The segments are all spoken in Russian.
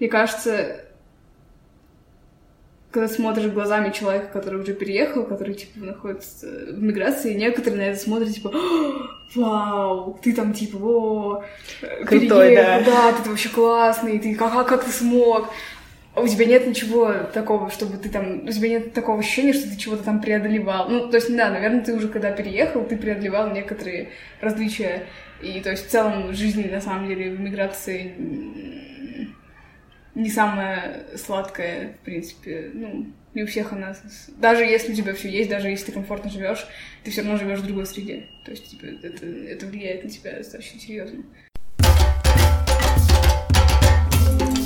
мне кажется, когда смотришь глазами человека, который уже переехал, который, типа, находится в миграции, некоторые на это смотрят, типа, вау, ты там, типа, о, Крутой, переехал, да. да, ты вообще классный, ты, как, а как ты смог? А у тебя нет ничего такого, чтобы ты там... У тебя нет такого ощущения, что ты чего-то там преодолевал. Ну, то есть, да, наверное, ты уже когда переехал, ты преодолевал некоторые различия. И, то есть, в целом, жизнь, на самом деле, в миграции не самая сладкая, в принципе. Ну, не у всех она... Даже если у тебя все есть, даже если ты комфортно живешь, ты все равно живешь в другой среде. То есть, типа, это, это влияет на тебя достаточно серьезно.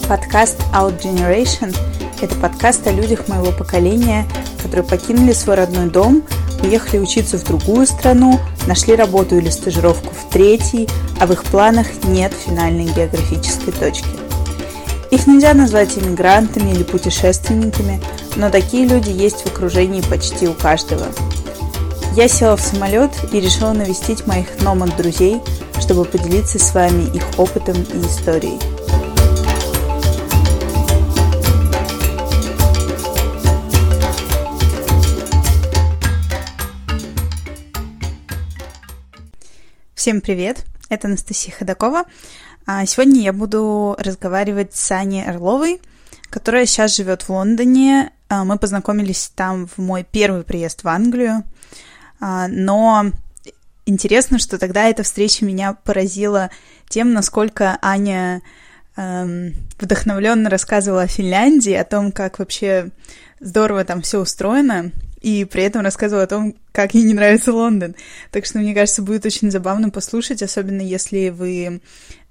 Подкаст Out Generation – это подкаст о людях моего поколения, которые покинули свой родной дом, уехали учиться в другую страну, нашли работу или стажировку в третьей, а в их планах нет финальной географической точки. Их нельзя назвать иммигрантами или путешественниками, но такие люди есть в окружении почти у каждого. Я села в самолет и решила навестить моих номад-друзей, чтобы поделиться с вами их опытом и историей. Всем привет! Это Анастасия Ходакова. А, сегодня я буду разговаривать с Аней Орловой, которая сейчас живет в Лондоне. А, мы познакомились там в мой первый приезд в Англию. А, но интересно, что тогда эта встреча меня поразила тем, насколько Аня эм, вдохновленно рассказывала о Финляндии, о том, как вообще здорово там все устроено и при этом рассказывала о том, как ей не нравится Лондон. Так что, мне кажется, будет очень забавно послушать, особенно если вы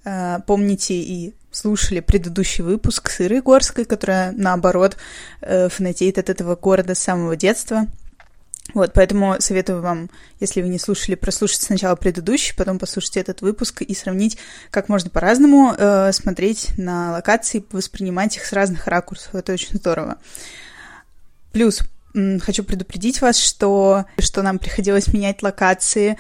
э, помните и слушали предыдущий выпуск с Ирой Горской, которая, наоборот, э, фанатеет от этого города с самого детства. Вот, поэтому советую вам, если вы не слушали, прослушать сначала предыдущий, потом послушать этот выпуск и сравнить, как можно по-разному э, смотреть на локации, воспринимать их с разных ракурсов. Это очень здорово. Плюс Хочу предупредить вас, что, что нам приходилось менять локации,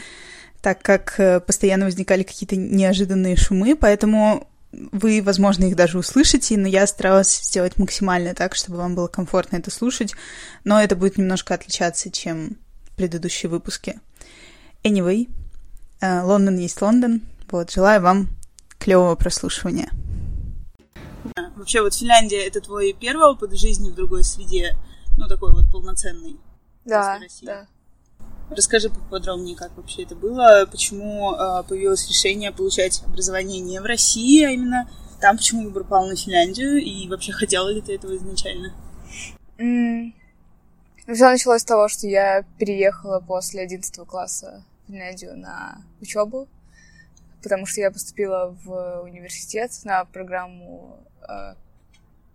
так как э, постоянно возникали какие-то неожиданные шумы, поэтому вы, возможно, их даже услышите, но я старалась сделать максимально так, чтобы вам было комфортно это слушать, но это будет немножко отличаться, чем предыдущие выпуски. Anyway, э, Лондон есть Лондон. Вот, желаю вам клевого прослушивания. Вообще, вот Финляндия — это твой первый опыт жизни в другой среде — ну, такой вот полноценный. Да, да. Расскажи поподробнее, как вообще это было, почему э, появилось решение получать образование не в России, а именно там, почему выбор пал на Финляндию, и вообще хотела ли ты этого изначально? Mm. Все началось с того, что я переехала после 11 класса в Финляндию на учебу, потому что я поступила в университет на программу э,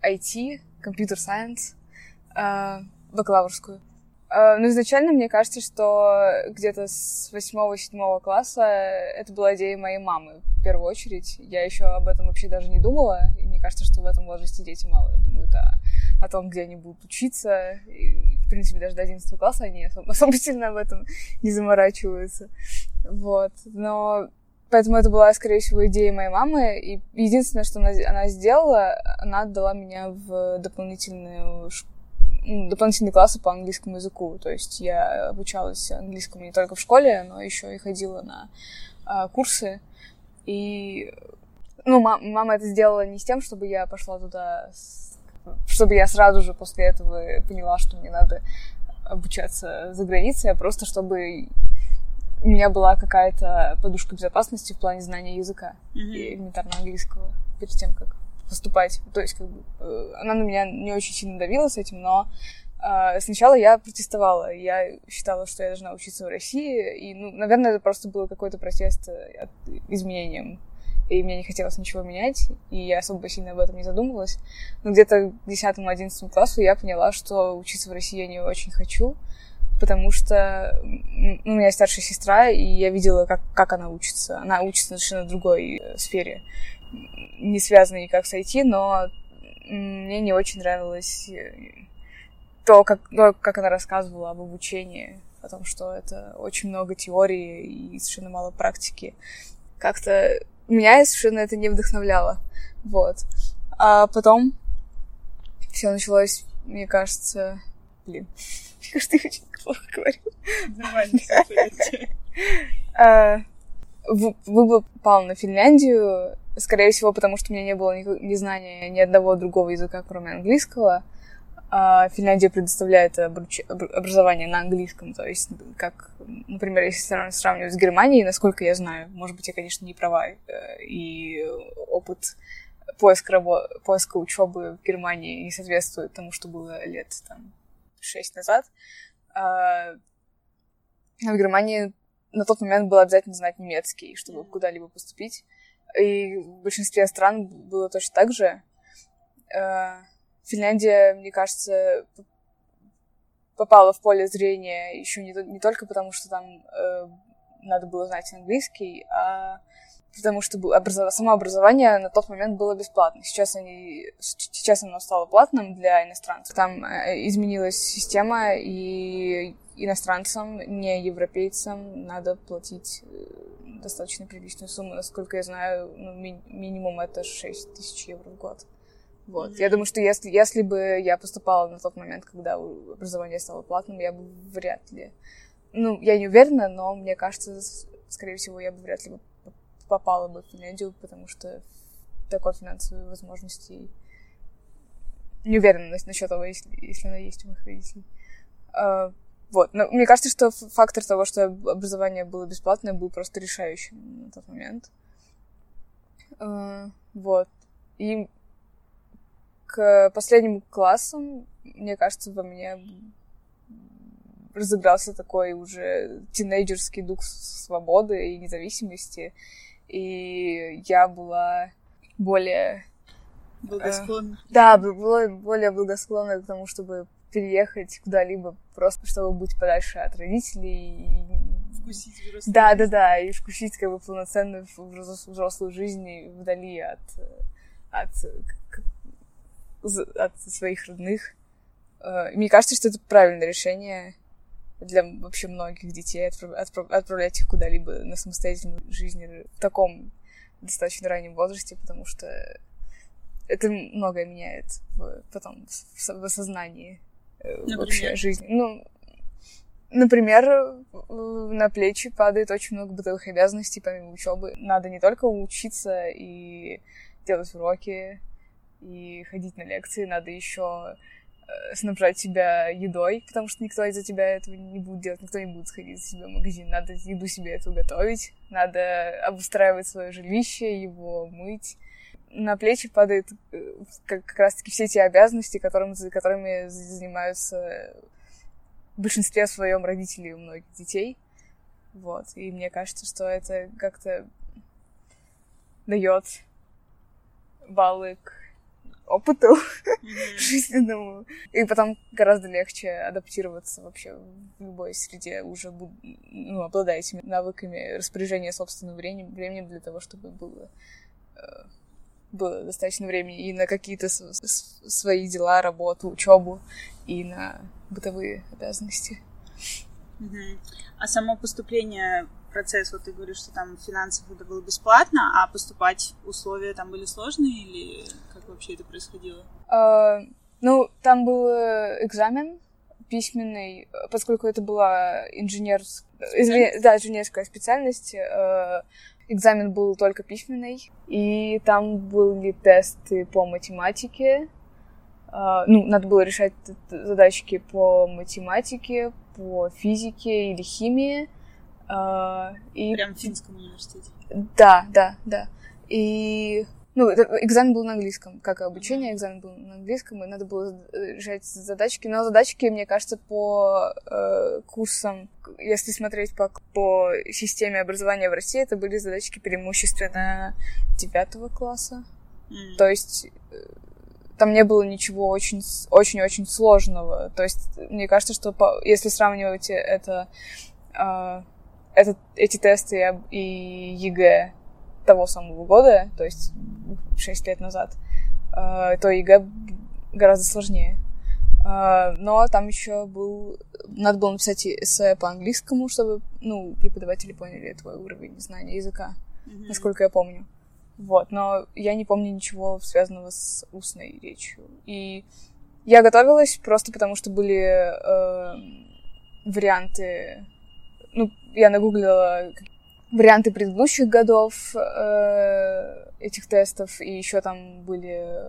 IT, Computer Science, бакалаврскую. Э, но изначально мне кажется, что где-то с восьмого-седьмого класса это была идея моей мамы, в первую очередь. Я еще об этом вообще даже не думала, и мне кажется, что в этом возрасте дети мало думают о, о том, где они будут учиться. И, в принципе, даже до 11 класса они особо, особо сильно об этом не заморачиваются. Вот. Но Поэтому это была, скорее всего, идея моей мамы. И единственное, что она, она сделала, она отдала меня в дополнительную дополнительные классы по английскому языку. То есть я обучалась английскому не только в школе, но еще и ходила на а, курсы. И ну, мам, мама это сделала не с тем, чтобы я пошла туда, чтобы я сразу же после этого поняла, что мне надо обучаться за границей, а просто чтобы у меня была какая-то подушка безопасности в плане знания языка mm-hmm. и элементарно английского перед тем, как поступать. То есть, как бы, э, она на меня не очень сильно давила с этим, но э, сначала я протестовала. Я считала, что я должна учиться в России. И, ну, наверное, это просто был какой-то протест э, от изменениям. И мне не хотелось ничего менять, и я особо сильно об этом не задумывалась. Но где-то к 10-11 классу я поняла, что учиться в России я не очень хочу, потому что ну, у меня старшая сестра, и я видела, как, как она учится. Она учится совершенно другой сфере не связано никак с IT, но мне не очень нравилось э, то, как, то, как она рассказывала об обучении, о том, что это очень много теории и совершенно мало практики. Как-то меня совершенно это не вдохновляло. Вот. А потом все началось, мне кажется... Блин, мне кажется, я очень плохо говорю. Нормально, А, вы- Выбор пал на Финляндию, скорее всего, потому что у меня не было ни, ни знания ни одного другого языка, кроме английского. А Финляндия предоставляет обруч- обр- образование на английском, то есть, как, например, если сра- сравнивать с Германией, насколько я знаю, может быть, я, конечно, не права, э, и опыт поиска, рабо- поиска учебы в Германии не соответствует тому, что было лет там, шесть назад. А в Германии на тот момент было обязательно знать немецкий, чтобы куда-либо поступить. И в большинстве стран было точно так же. Э, Финляндия, мне кажется, попала в поле зрения еще не, не только потому, что там э, надо было знать английский, а потому что образов- само образование на тот момент было бесплатно. Сейчас, они, сейчас оно стало платным для иностранцев. Там э, изменилась система, и иностранцам, не европейцам, надо платить э, достаточно приличную сумму. Насколько я знаю, ну, ми- минимум это 6 тысяч евро в год. Вот. Я думаю, что если, если бы я поступала на тот момент, когда образование стало платным, я бы вряд ли... Ну, я не уверена, но мне кажется, скорее всего, я бы вряд ли попала бы в Финляндию, потому что такой финансовой возможности не уверена нас- насчет того, если, если она есть у моих родителей. А, вот. Но мне кажется, что фактор того, что об- образование было бесплатное, был просто решающим на тот момент. А, вот. И к последним классам, мне кажется, во мне разыгрался такой уже тинейджерский дух свободы и независимости. И я была более... Благосклонно. Да, б- была более благосклонна к тому, чтобы переехать куда-либо, просто чтобы быть подальше от родителей и Вкусить взрослую да, жизнь. да, да, и вкусить как бы полноценную взрос- взрослую жизнь вдали от, э, от, э, от своих родных. Э, Мне кажется, что это правильное решение для вообще многих детей отправ- отправ- отправлять их куда-либо на самостоятельную жизнь в таком достаточно раннем возрасте, потому что это многое меняет в- потом в, осознании э, вообще Например? жизни. Ну, Например, на плечи падает очень много бытовых обязанностей помимо учебы. Надо не только учиться и делать уроки, и ходить на лекции, надо еще снабжать себя едой, потому что никто из-за тебя этого не будет делать, никто не будет сходить за тебя в магазин. Надо еду себе эту готовить, надо обустраивать свое жилище, его мыть. На плечи падает э, как, как раз-таки все те обязанности, которым, которыми занимаются в большинстве своем родителей у многих детей. Вот. И мне кажется, что это как-то дает баллы к опыту жизненному. И потом гораздо легче адаптироваться вообще в любой среде, уже ну, обладая этими навыками распоряжения собственным временем, временем для того, чтобы было, э, было достаточно времени и на какие-то свои дела, работу, учебу, и на бытовые обязанности. Мгм. А само поступление, процесс, вот ты говоришь, что там финансово это было бесплатно, а поступать условия там были сложные или вообще это происходило? А, ну, там был э, экзамен письменный, э, поскольку это была инженер... извини- да, инженерская специальность. э, экзамен был только письменный, и там были тесты по математике. А, ну, надо было решать задачки по математике, по физике или химии. А, и Прям в финском университете. да, да, да. И ну, это- экзамен был на английском, как и обучение, экзамен был на английском, и надо было э, решать задачки. Но задачки, мне кажется, по э, курсам, если смотреть по, по системе образования в России, это были задачки преимущественно девятого класса. М. То есть э, там не было ничего очень, с- очень-очень сложного. То есть мне кажется, что по- если сравнивать это, а, это, эти тесты и и ЕГЭ того самого года, то есть 6 лет назад, а, то ЕГЭ гораздо сложнее. А, но там еще был... Надо было написать эссе по-английскому, чтобы, ну, преподаватели поняли твой уровень знания языка Мгм. насколько я помню. Вот, но я не помню ничего связанного с устной речью. И я готовилась просто потому, что были э, варианты... Ну, я нагуглила варианты предыдущих годов э, этих тестов, и еще там были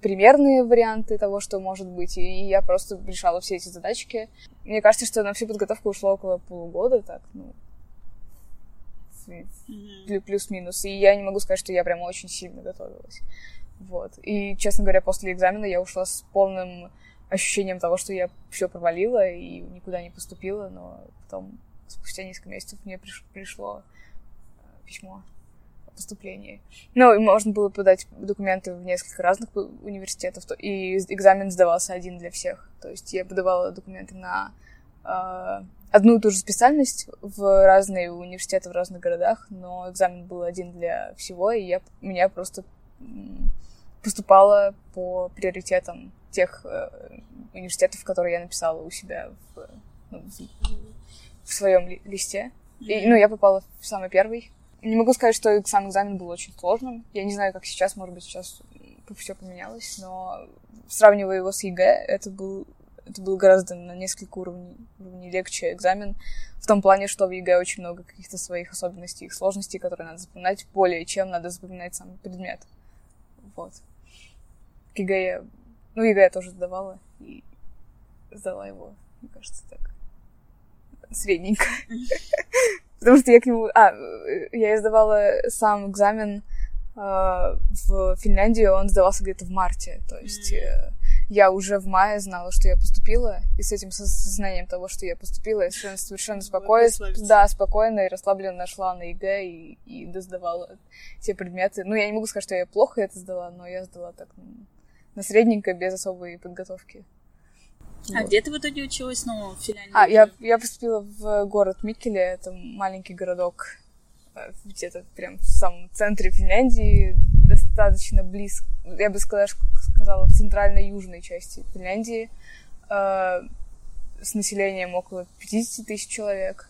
примерные варианты того, что может быть, и я просто решала все эти задачки. Мне кажется, что на всю подготовку ушло около полугода, так, ну, mm-hmm. плюс-минус, и я не могу сказать, что я прям очень сильно готовилась. Вот. И, честно говоря, после экзамена я ушла с полным ощущением того, что я все провалила и никуда не поступила, но потом, спустя несколько месяцев, мне приш- пришло э, письмо о поступлении. Ну, и можно было подать документы в несколько разных университетов, и экзамен сдавался один для всех. То есть я подавала документы на э, одну и ту же специальность в разные университеты в разных городах, но экзамен был один для всего, и я, меня просто поступала по приоритетам тех э, университетов, которые я написала у себя в, ну, в, в своем ли, листе. И, ну, я попала в самый первый. Не могу сказать, что сам экзамен был очень сложным. Я не знаю, как сейчас, может быть, сейчас все поменялось, но сравнивая его с ЕГЭ, это был, это был гораздо на несколько уровней, уровней легче экзамен, в том плане, что в ЕГЭ очень много каких-то своих особенностей и сложностей, которые надо запоминать, более чем надо запоминать сам предмет. Вот. К ЕГЭ я... Ну, ЕГЭ я тоже сдавала, и сдала его, мне кажется, так средненько. Потому что я к нему... А, я сдавала сам экзамен а, в Финляндию, он сдавался где-то в марте. То есть mm. я уже в мае знала, что я поступила, и с этим сознанием того, что я поступила, я совершенно, совершенно спокойно, да, спокойно и расслабленно шла на ЕГЭ и, и досдавала те предметы. Ну, я не могу сказать, что я плохо это сдала, но я сдала так на средненько, без особой подготовки. А вот. где ты в итоге училась, ну, в Финляндии? А, я, я поступила в город Миккели, это маленький городок, э, где-то прям в самом центре Финляндии, достаточно близко, я бы сказала, сказала в центральной южной части Финляндии, э, с населением около 50 тысяч человек.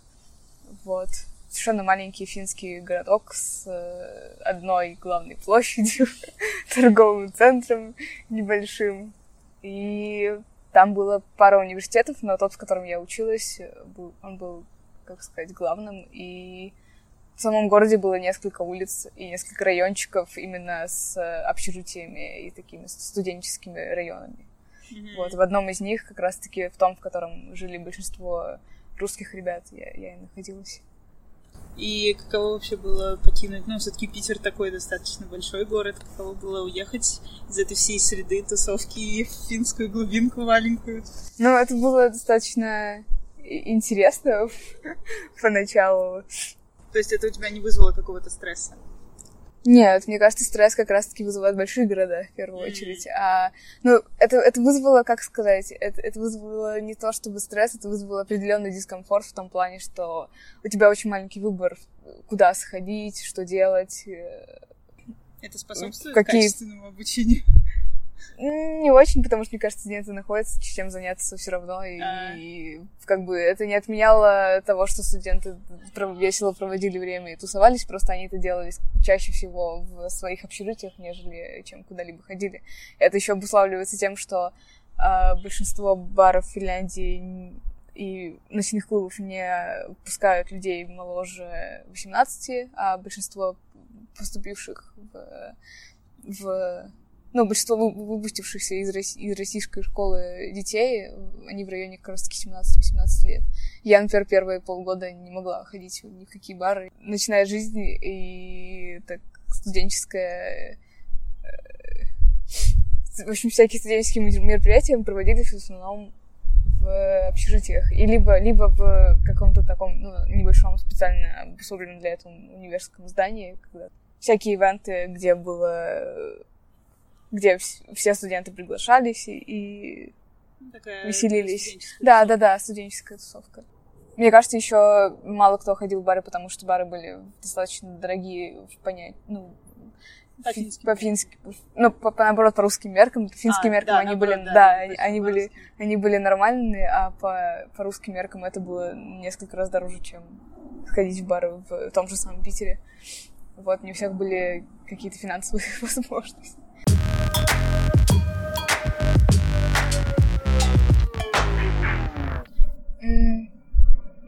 Вот. Совершенно маленький финский городок с э, одной главной площадью, торговым центром небольшим. И там было пара университетов, но тот, в котором я училась, был, он был, как сказать, главным. И в самом городе было несколько улиц и несколько райончиков именно с общежитиями и такими студенческими районами. Mm-hmm. Вот, в одном из них, как раз-таки в том, в котором жили большинство русских ребят, я, я и находилась. И каково вообще было покинуть, ну, все-таки Питер такой достаточно большой город, каково было уехать из этой всей среды тусовки в финскую глубинку маленькую? Ну, это было достаточно интересно поначалу. То есть это у тебя не вызвало какого-то стресса? Нет, мне кажется, стресс как раз-таки вызывает большие города, в первую очередь. А, ну, это, это вызвало, как сказать, это, это вызвало не то чтобы стресс, это вызвало определенный дискомфорт в том плане, что у тебя очень маленький выбор, куда сходить, что делать. Э, это способствует какие... качественному обучению? Не очень, потому что, мне кажется, студенты находятся, чем заняться все равно, и, а. и как бы это не отменяло того, что студенты весело проводили время и тусовались, просто они это делали чаще всего в своих общежитиях, нежели чем куда-либо ходили. Это еще обуславливается тем, что э, большинство баров в Финляндии и ночных клубов не пускают людей моложе 18, а большинство поступивших в, в ну, большинство выпустившихся из, из российской школы детей, они в районе как раз 17-18 лет. Я, например, первые полгода не могла ходить ни в какие бары. Начиная жизнь и так студенческая... Э, в общем, всякие студенческие мероприятия мы проводились в основном в общежитиях. И либо, либо в каком-то таком ну, небольшом специально обособленном для этого университетском здании, когда всякие ивенты, где было где все студенты приглашались и Такая веселились. Да, да, да, студенческая тусовка. Мне кажется, еще мало кто ходил в бары, потому что бары были достаточно дорогие в понять, ну, по-фински. По-фински. Ну, по, по, наоборот, по русским меркам. По финским а, меркам да, они наоборот, были, да, да они, они были, они были нормальные, а по, по русским меркам это было несколько раз дороже, чем ходить в бары в, в том же самом Питере. Вот, не у всех были какие-то финансовые возможности.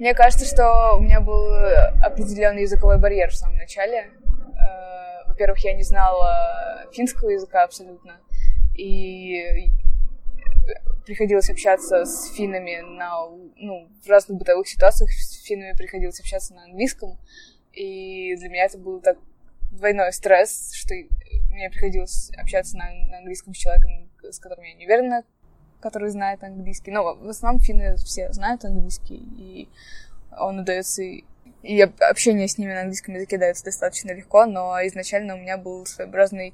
Мне кажется, что у меня был определенный языковой барьер в самом начале. Э, во-первых, я не знала финского языка абсолютно. И приходилось общаться с финнами на, ну, в разных бытовых ситуациях. С финнами приходилось общаться на английском. И для меня это был так двойной стресс, что мне приходилось общаться на, на английском с человеком, с которым я не уверена, который знает английский. Но в основном финны все знают английский, и он удается... И общение с ними на английском языке дается достаточно легко, но изначально у меня был своеобразный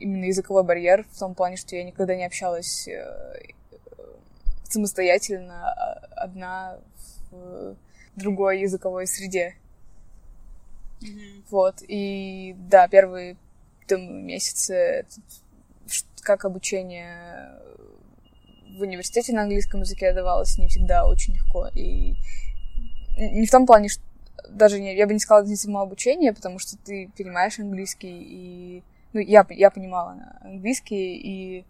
именно языковой барьер в том плане, что я никогда не общалась э, самостоятельно а, одна в другой языковой среде. Mm-hmm. Вот, и да, первые там, месяцы как обучение в университете на английском языке давалось не всегда очень легко. И не в том плане, что даже не, я бы не сказала, это не самообучение, потому что ты понимаешь английский, и ну, я, я понимала английский, и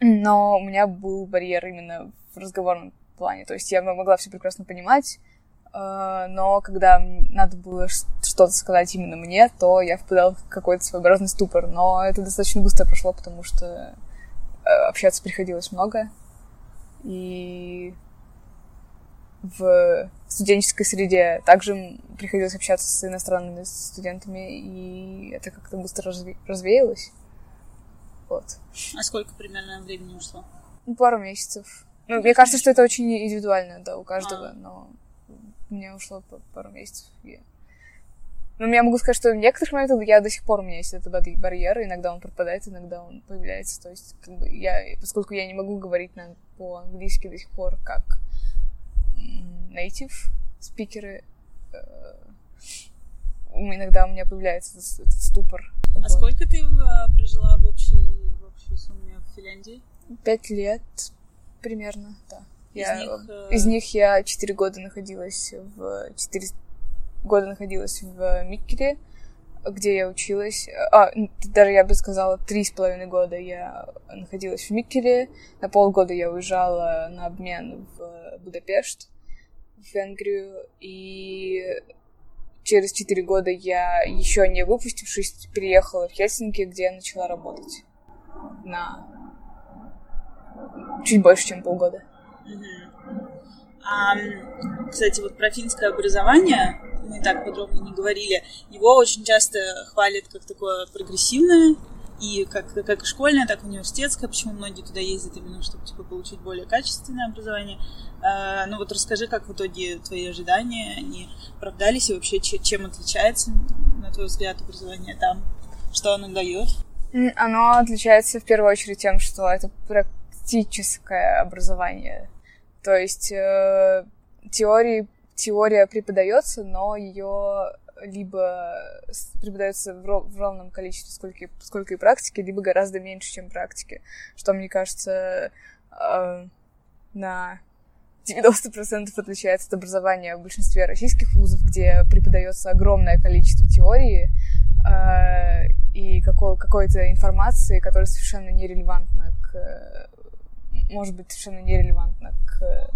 но у меня был барьер именно в разговорном плане. То есть я могла все прекрасно понимать, но когда надо было что-то сказать именно мне, то я впадала в какой-то своеобразный ступор. Но это достаточно быстро прошло, потому что э, общаться приходилось много. И в студенческой среде также приходилось общаться с иностранными студентами, и это как-то быстро разве- развеялось. Вот. А сколько примерно времени ушло? Ну, пару месяцев. Ну, мне кажется, что это очень индивидуально, да, у каждого, а. но мне ушло пару месяцев. Я... Ну, я могу сказать, что в некоторых моментах я до сих пор у меня есть этот барьер, иногда он пропадает, иногда он появляется. То есть, как бы я, поскольку я не могу говорить на, по-английски до сих пор как native спикеры, э, иногда у меня появляется этот, этот ступор. А вот. сколько ты э, прожила в общей, в общей сумме в Финляндии? Пять лет примерно, да. Из, я, них, э... из них я четыре года находилась в... Четыре года находилась в Миккеле, где я училась. А, даже я бы сказала, три с половиной года я находилась в Миккеле. На полгода я уезжала на обмен в Будапешт в Венгрию, и через четыре года я, еще не выпустившись, переехала в Хельсинки, где я начала работать на чуть больше, чем полгода. А, кстати, вот про финское образование мы так подробно не говорили. Его очень часто хвалят как такое прогрессивное, и как, как школьное, так и университетское, почему многие туда ездят именно, чтобы типа, получить более качественное образование. А, ну вот расскажи, как в итоге твои ожидания, они оправдались, и вообще чем отличается, на твой взгляд, образование там, что оно дает? Оно отличается в первую очередь тем, что это практическое образование. То есть э, теории, теория преподается, но ее либо преподается в, ров- ровном количестве, сколько, сколько и практики, либо гораздо меньше, чем практики, что, мне кажется, э, на 90% отличается от образования в большинстве российских вузов, где преподается огромное количество теории э, и какой- какой-то информации, которая совершенно нерелевантна к... может быть, совершенно нерелевантна к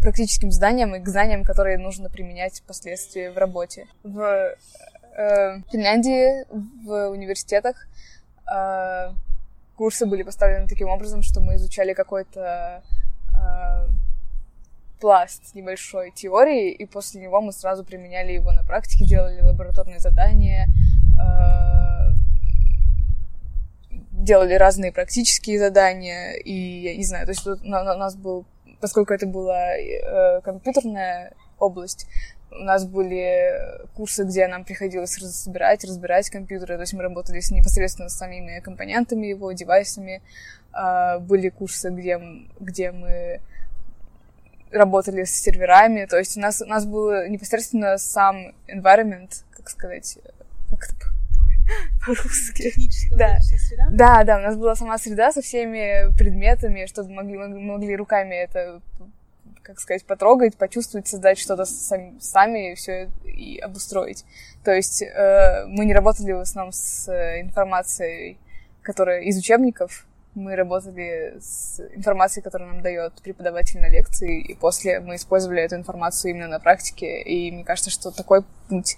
практическим знаниям и к знаниям, которые нужно применять впоследствии в работе. В э, Финляндии в университетах э, курсы были поставлены таким образом, что мы изучали какой-то э, пласт небольшой теории, и после него мы сразу применяли его на практике, делали лабораторные задания, э, делали разные практические задания, и я не знаю, то есть у нас был поскольку это была э, компьютерная область, у нас были курсы, где нам приходилось собирать, разбирать компьютеры, то есть мы работали с, непосредственно с самими компонентами его, девайсами. Э, были курсы, где, где мы работали с серверами, то есть у нас, у нас был непосредственно сам environment, как сказать, как это по-русски. Да. да, да, у нас была сама среда со всеми предметами, чтобы могли, могли руками это как сказать, потрогать, почувствовать, создать что-то сами, сами и все и обустроить. То есть э, мы не работали в основном с информацией, которая из учебников, мы работали с информацией, которую нам дает преподаватель на лекции, и после мы использовали эту информацию именно на практике, и мне кажется, что такой путь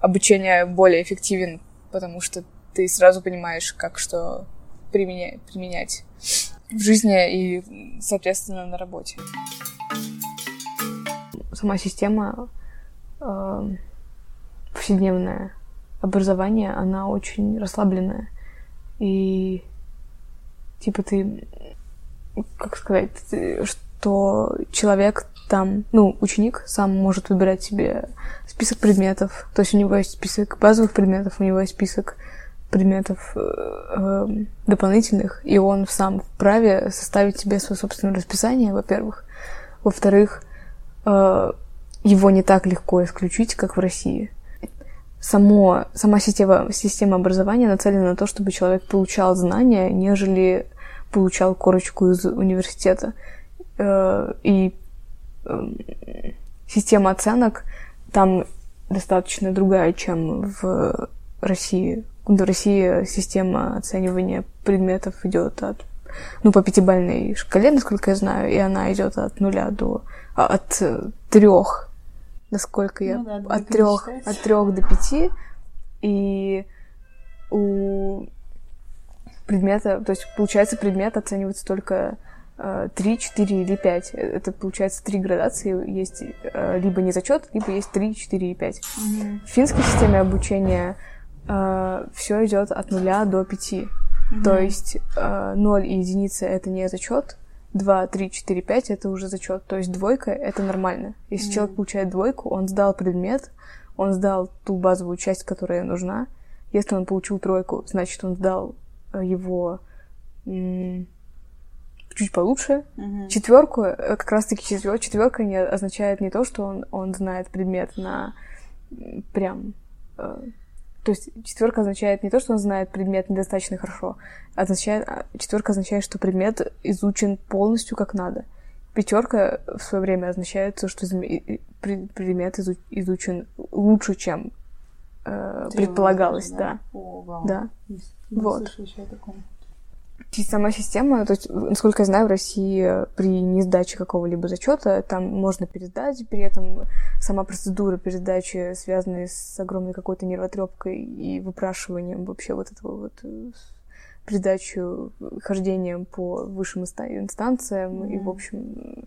обучения более эффективен, потому что ты сразу понимаешь, как что применять, применять в жизни и, соответственно, на работе. Сама система э, повседневное образование, она очень расслабленная. И типа ты, как сказать, что человек там, ну, ученик сам может выбирать себе список предметов. То есть у него есть список базовых предметов, у него есть список предметов э, э, дополнительных, и он сам вправе составить себе свое собственное расписание, во-первых. Во-вторых, э, его не так легко исключить, как в России. Само, сама система, система образования нацелена на то, чтобы человек получал знания, нежели получал корочку из университета. Э, и эм, система оценок там достаточно другая, чем в России. В России система оценивания предметов идет от ну, по пятибальной шкале, насколько я знаю, и она идет от нуля до... А, от трех, насколько я... Ну, да, от трех, от трех до пяти. И у предмета, то есть, получается, предмет оценивается только 3, 4 или 5. Это, получается, три градации. Есть э, либо не зачет, либо есть 3, 4 и 5. Mm-hmm. В финской системе обучения э, все идет от нуля до 5. Mm-hmm. То есть э, 0 и единица это не зачет, 2, 3, 4, 5 это уже зачет. То есть двойка это нормально. Если mm-hmm. человек получает двойку, он сдал предмет, он сдал ту базовую часть, которая нужна. Если он получил тройку, значит, он сдал его чуть получше. Uh-huh. Четверку, э, как раз-таки четвер, четверка не означает не то, что он, он знает предмет на прям. Э, то есть четверка означает не то, что он знает предмет недостаточно хорошо, означает а четверка означает, что предмет изучен полностью как надо. Пятерка в свое время означает, что предмет изучен лучше, чем э, предполагалось, да. Да. О, вау. да. Не вот. Сама система, то есть, насколько я знаю, в России при несдаче какого-либо зачета там можно пересдать, при этом сама процедура пересдачи связана с огромной какой-то нервотрепкой и выпрашиванием вообще вот этого вот э, передачу, хождением по высшим инстанциям mm-hmm. и, в общем,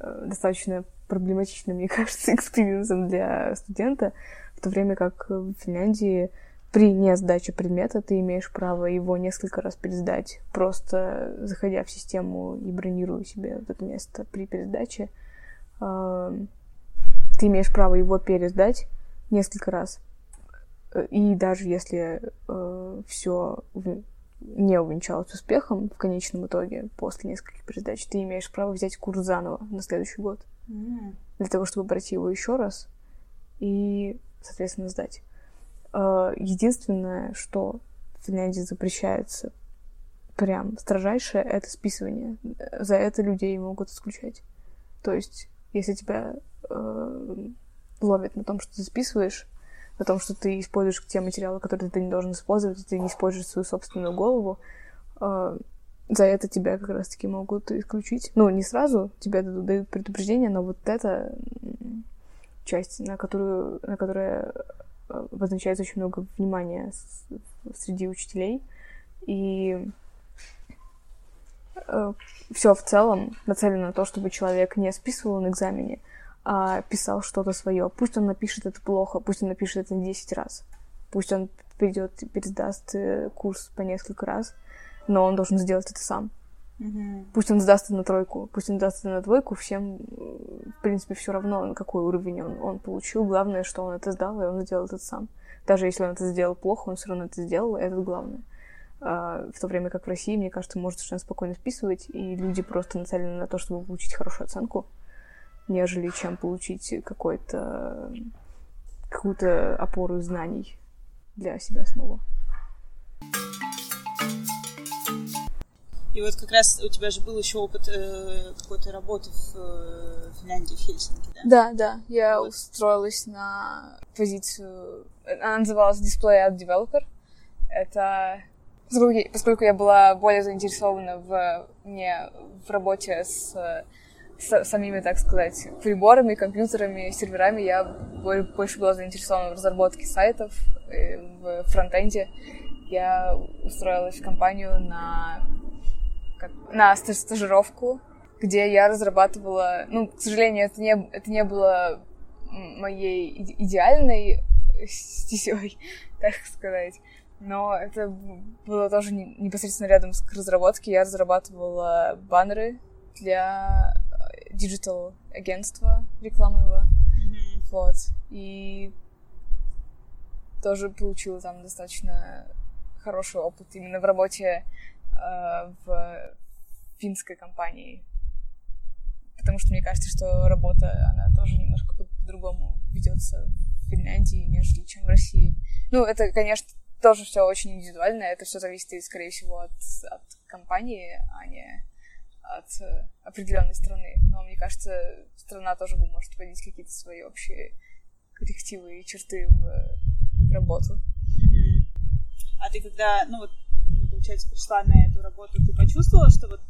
э, достаточно проблематичным, мне кажется, experience ом для студента, в то время как в Финляндии при несдаче предмета ты имеешь право его несколько раз пересдать, просто заходя в систему и бронируя себе это место при пересдаче. Ты имеешь право его пересдать несколько раз. И даже если э, все не увенчалось успехом в конечном итоге после нескольких передач, ты имеешь право взять курс заново на следующий год. Mm. Для того, чтобы пройти его еще раз и, соответственно, сдать. Э, единственное, что в Финляндии запрещается прям строжайшее, это списывание. За это людей могут исключать. То есть, если тебя э, ловят на том, что ты списываешь, на том, что ты используешь те материалы, которые ты не должен использовать, ты не используешь свою собственную голову, э, за это тебя как раз-таки могут исключить. Ну, не сразу, тебе дают предупреждение, но вот эта часть, на которую, на которую обозначается очень много внимания среди учителей. И э, все в целом нацелено на то, чтобы человек не списывал на экзамене, а писал что-то свое. Пусть он напишет это плохо, пусть он напишет это 10 раз. Пусть он придет, пересдаст э, курс по несколько раз, но он должен сделать это сам. Угу. Пусть он сдаст на тройку, пусть он сдаст на двойку, всем, в принципе, все равно, на какой уровень он, он получил. Главное, что он это сдал, и он сделал это сам. Даже если он это сделал плохо, он все равно это сделал, и это главное. А, в то время как в России, мне кажется, может совершенно спокойно списывать, и люди просто нацелены на то, чтобы получить хорошую оценку, нежели чем получить какой-то какую-то опору знаний для себя самого. И вот как раз у тебя же был еще опыт э, какой-то работы в э, Финляндии, в Хельсинки, да? Да, да. Я вот. устроилась на позицию... Она называлась Display Ad Developer. Это... Поскольку, поскольку я была более заинтересована в, не, в работе с, с самими, так сказать, приборами, компьютерами, серверами, я больше была заинтересована в разработке сайтов, э, в фронтенде. Я устроилась в компанию на как, на стажировку, где я разрабатывала... Ну, к сожалению, это не, это не было моей идеальной стезей, так сказать. Но это было тоже непосредственно рядом с разработкой. Я разрабатывала баннеры для digital агентства рекламного. Mm-hmm. Вот. И тоже получила там достаточно хороший опыт именно в работе Э, в финской компании. Потому что мне кажется, что работа, она тоже немножко по-другому ведется в Финляндии, нежели чем в России. Ну, это, конечно, тоже все очень индивидуально, это все зависит, скорее всего, от, от компании, а не от э, определенной страны. Но мне кажется, страна тоже может вводить какие-то свои общие коррективы и черты в работу. А ты когда, ну вот получается, пришла на эту работу, ты почувствовала, что вот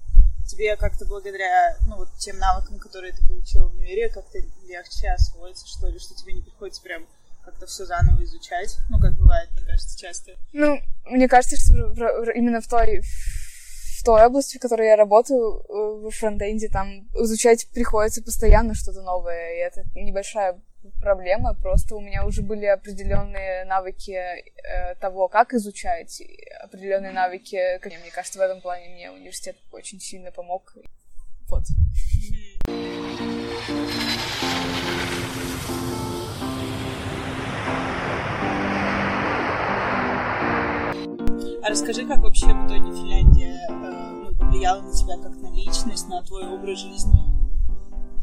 тебе как-то благодаря, ну, вот тем навыкам, которые ты получила в универе, как-то легче освоиться, что ли, что тебе не приходится прям как-то все заново изучать, ну, как бывает, мне кажется, часто. Ну, мне кажется, что именно в той, в той области, в которой я работаю, э, в фронтенде, там изучать приходится постоянно что-то новое, и это небольшая проблема, просто у меня уже были определенные навыки э, того, как изучать, определенные навыки, как мне кажется, в этом плане мне университет очень сильно помог. Вот. А расскажи, как вообще в итоге Финляндия э, ну, повлияла на тебя как на личность, на твой образ жизни?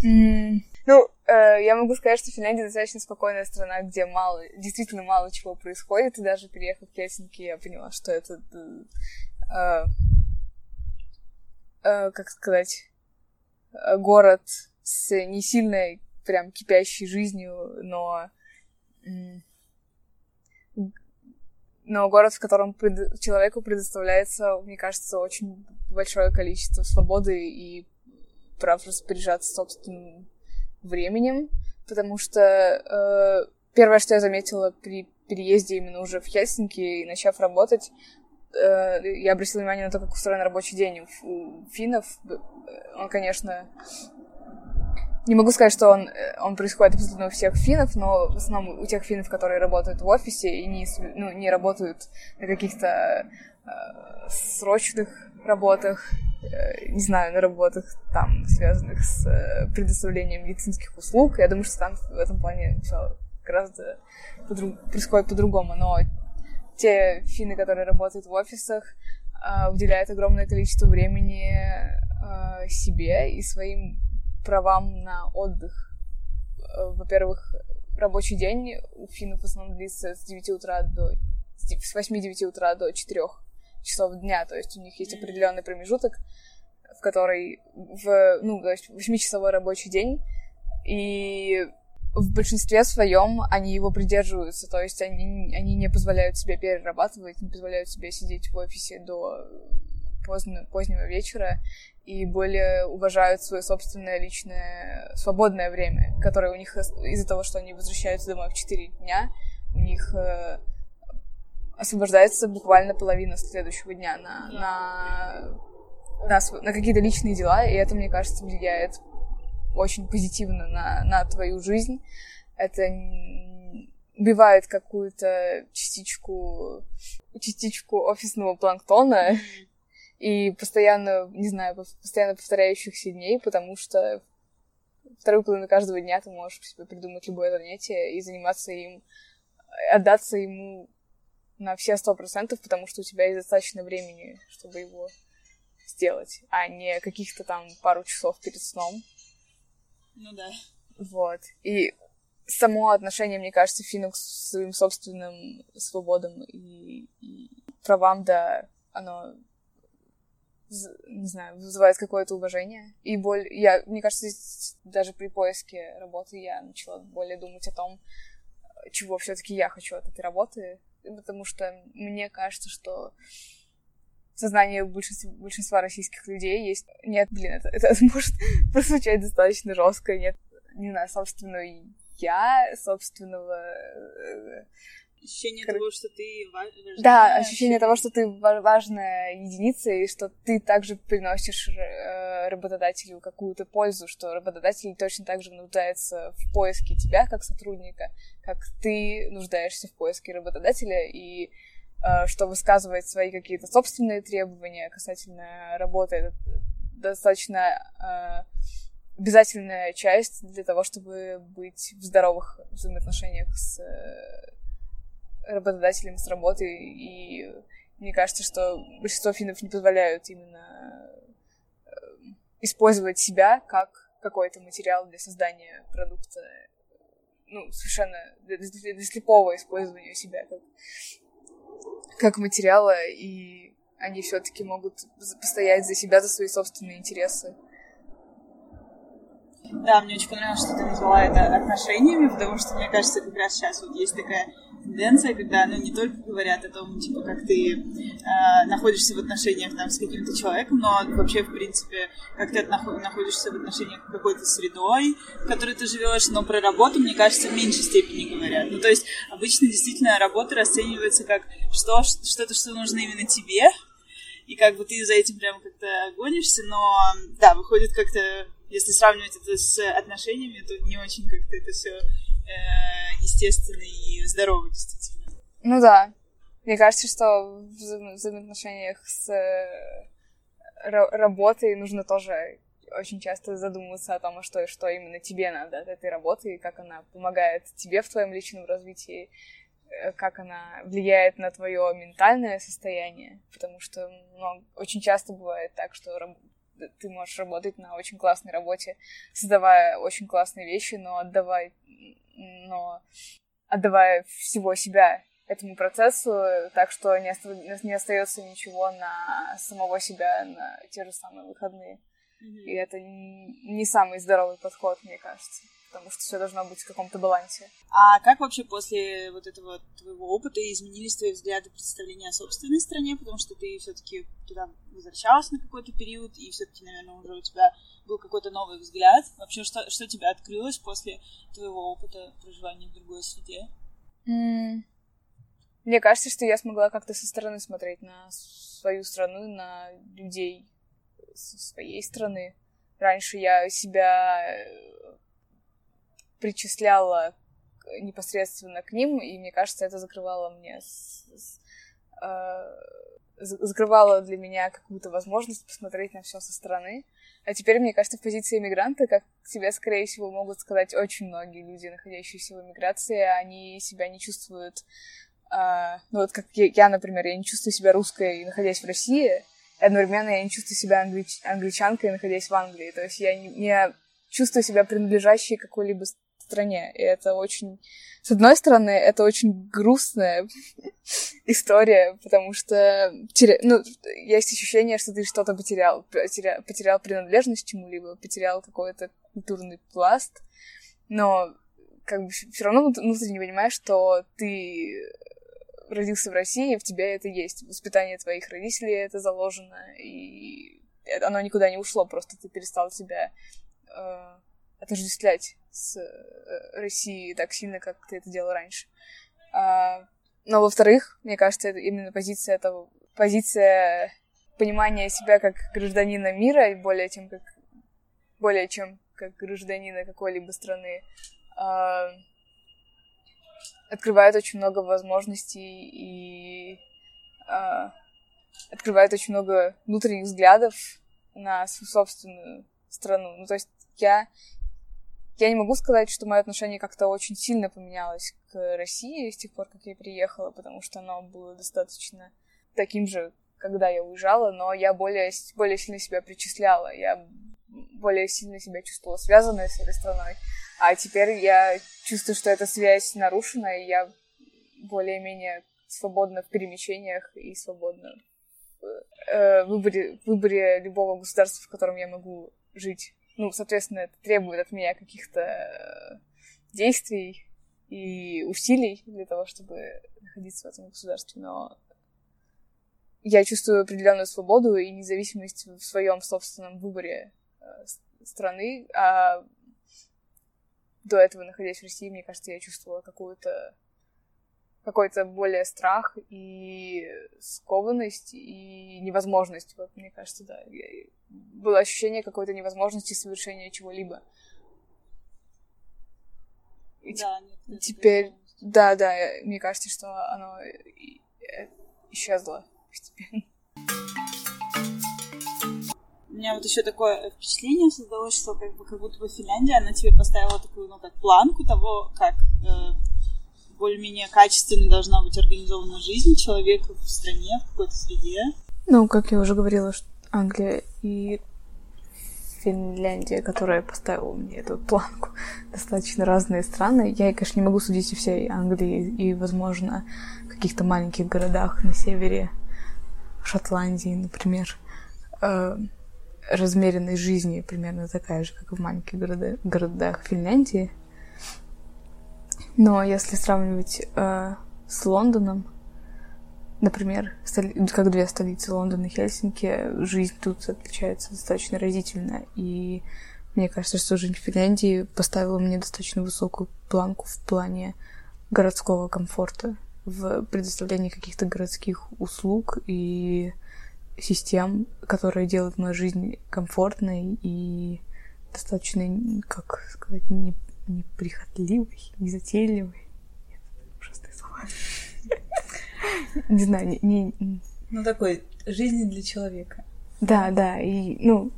Mm. Ну, э, я могу сказать, что Финляндия достаточно спокойная страна, где мало, действительно мало чего происходит. И даже переехав в Хельсинки, я поняла, что это, э, э, как сказать, э, город с не сильной прям кипящей жизнью, но но город, в котором пред... человеку предоставляется, мне кажется, очень большое количество свободы и прав распоряжаться собственным временем, потому что э, первое, что я заметила при переезде именно уже в Хельсинки и начав работать, э, я обратила внимание на то, как устроен рабочий день у финнов. Он, конечно, не могу сказать, что он, он происходит абсолютно у всех финнов, но в основном у тех финнов, которые работают в офисе и не, ну, не работают на каких-то э, срочных работах, Э, не знаю, на работах там, связанных с э, предоставлением медицинских услуг. Я думаю, что там в этом плане все гораздо подру- происходит по-другому. Но те финны, которые работают в офисах, э, уделяют огромное количество времени себе и своим правам на отдых. Во-первых, рабочий день у финнов в основном длится с 9 утра до... с 8-9 утра до 4 часов дня, то есть у них есть определенный промежуток, в который в, ну, то есть 8-часовой рабочий день, и в большинстве своем они его придерживаются, то есть они, они не позволяют себе перерабатывать, не позволяют себе сидеть в офисе до поздно, позднего вечера и более уважают свое собственное личное свободное время, которое у них из-за того, что они возвращаются домой в 4 дня, у них э, освобождается буквально половина следующего дня на, на, на, на какие-то личные дела, и это, мне кажется, влияет очень позитивно на, на твою жизнь. Это убивает какую-то частичку, частичку офисного планктона и постоянно, не знаю, постоянно повторяющихся дней, потому что вторую половину каждого дня ты можешь себе придумать любое занятие и заниматься им, отдаться ему на все сто процентов, потому что у тебя есть достаточно времени, чтобы его сделать, а не каких-то там пару часов перед сном. Ну да. Вот. И само отношение, мне кажется, финнов к своим собственным свободам и, и правам, да, оно не знаю, вызывает какое-то уважение. И боль... Я, мне кажется, даже при поиске работы я начала более думать о том, чего все-таки я хочу от этой работы, потому что мне кажется, что в сознании большинства, большинства российских людей есть... Нет, блин, это, это может прозвучать достаточно жестко, нет, не знаю, собственного я, собственного э, ощущение Кор... того, что ты важная. Да, ощущение того, что ты важная единица, и что ты также приносишь э, работодателю какую-то пользу, что работодатель точно так же нуждается в поиске тебя как сотрудника, как ты нуждаешься в поиске работодателя, и э, что высказывает свои какие-то собственные требования касательно работы. Это достаточно э, обязательная часть для того, чтобы быть в здоровых взаимоотношениях с работодателем с работы, и мне кажется, что большинство финнов не позволяют именно э, использовать себя как какой-то материал для создания продукта, ну, совершенно для, для слепого использования себя как, как материала, и они все-таки могут постоять за себя, за свои собственные интересы. Да, мне очень понравилось, что ты назвала это отношениями, потому что, мне кажется, как раз сейчас вот есть такая тенденция, когда, ну, не только говорят о том, типа, как ты э, находишься в отношениях там с каким-то человеком, но вообще, в принципе, как ты находишься в отношениях с какой-то средой, в которой ты живешь, но про работу, мне кажется, в меньшей степени говорят. Ну, то есть, обычно действительно работа расценивается как что, что-то, что нужно именно тебе, и как бы ты за этим прям как-то гонишься, но, да, выходит как-то если сравнивать это с отношениями, то не очень как-то это все э, естественно и здорово, действительно. Ну да. Мне кажется, что в взаимоотношениях с э, работой нужно тоже очень часто задумываться о том, что, что именно тебе надо от этой работы, и как она помогает тебе в твоем личном развитии, э, как она влияет на твое ментальное состояние, потому что ну, очень часто бывает так, что ты можешь работать на очень классной работе, создавая очень классные вещи, но отдавай, но отдавая всего себя этому процессу, так что не, оста... не остается ничего на самого себя на те же самые выходные. Mm-hmm. И это не самый здоровый подход, мне кажется потому что все должно быть в каком-то балансе. А как вообще после вот этого твоего опыта изменились твои взгляды, представления о собственной стране, потому что ты все-таки туда возвращалась на какой-то период, и все-таки, наверное, уже у тебя был какой-то новый взгляд. Вообще, что, что тебе открылось после твоего опыта проживания в другой среде? Mm. Мне кажется, что я смогла как-то со стороны смотреть на свою страну, на людей со своей страны. Раньше я себя причисляла непосредственно к ним, и мне кажется, это закрывало мне с, с, э, закрывало для меня какую-то возможность посмотреть на все со стороны. А теперь, мне кажется, в позиции иммигранта, как тебе, скорее всего, могут сказать очень многие люди, находящиеся в эмиграции, они себя не чувствуют... Э, ну вот как я, я, например, я не чувствую себя русской, находясь в России, и одновременно я не чувствую себя англич... англичанкой, находясь в Англии. То есть я не, не чувствую себя принадлежащей какой-либо стране. И это очень... С одной стороны, это очень грустная история, потому что теря... ну, есть ощущение, что ты что-то потерял. Потерял, потерял принадлежность чему-либо, потерял какой-то культурный пласт. Но как бы все равно внутренне понимаешь, что ты родился в России, в тебе это есть. Воспитание твоих родителей это заложено, и оно никуда не ушло, просто ты перестал себя э, отождествлять с э, Россией так сильно, как ты это делал раньше. А, но, во-вторых, мне кажется, это именно позиция этого, позиция понимания себя как гражданина мира более чем как более чем как гражданина какой-либо страны а, открывает очень много возможностей и а, открывает очень много внутренних взглядов на свою собственную страну. Ну, то есть я я не могу сказать, что мое отношение как-то очень сильно поменялось к России с тех пор, как я приехала, потому что оно было достаточно таким же, когда я уезжала, но я более, более сильно себя причисляла, я более сильно себя чувствовала связанной с этой страной. А теперь я чувствую, что эта связь нарушена, и я более-менее свободна в перемещениях и свободна в э, выборе, выборе любого государства, в котором я могу жить. Ну, соответственно, это требует от меня каких-то э, действий и усилий для того, чтобы находиться в этом государстве, но я чувствую определенную свободу и независимость в своем собственном выборе э, страны, а до этого, находясь в России, мне кажется, я чувствовала какую-то какой-то более страх и скованность и невозможность. Вот, мне кажется, да. Было ощущение какой-то невозможности совершения чего-либо. И да, нет, теперь, да, да, мне кажется, что оно исчезло постепенно. У меня вот еще такое впечатление создалось, что как, бы, как будто бы Финляндия, она тебе поставила такую, ну, как планку того, как э, более-менее качественно должна быть организована жизнь человека в стране, в какой-то среде. Ну, как я уже говорила, что Англия и Финляндия, которая поставила мне эту планку, достаточно разные страны. Я, конечно, не могу судить о всей Англии и, возможно, каких-то маленьких городах на севере Шотландии, например. Э, размеренность жизни примерно такая же, как и в маленьких города, городах Финляндии. Но если сравнивать э, с Лондоном, например, столи... как две столицы Лондон и Хельсинки, жизнь тут отличается достаточно разительно. И мне кажется, что жизнь в Финляндии поставила мне достаточно высокую планку в плане городского комфорта, в предоставлении каких-то городских услуг и систем, которые делают мою жизнь комфортной и достаточно, как сказать, не, неприхотливой, незатейливой. Нет, ужасные слова. Не знаю, не, не... Ну, такой жизни для человека. Да, да, и, ну,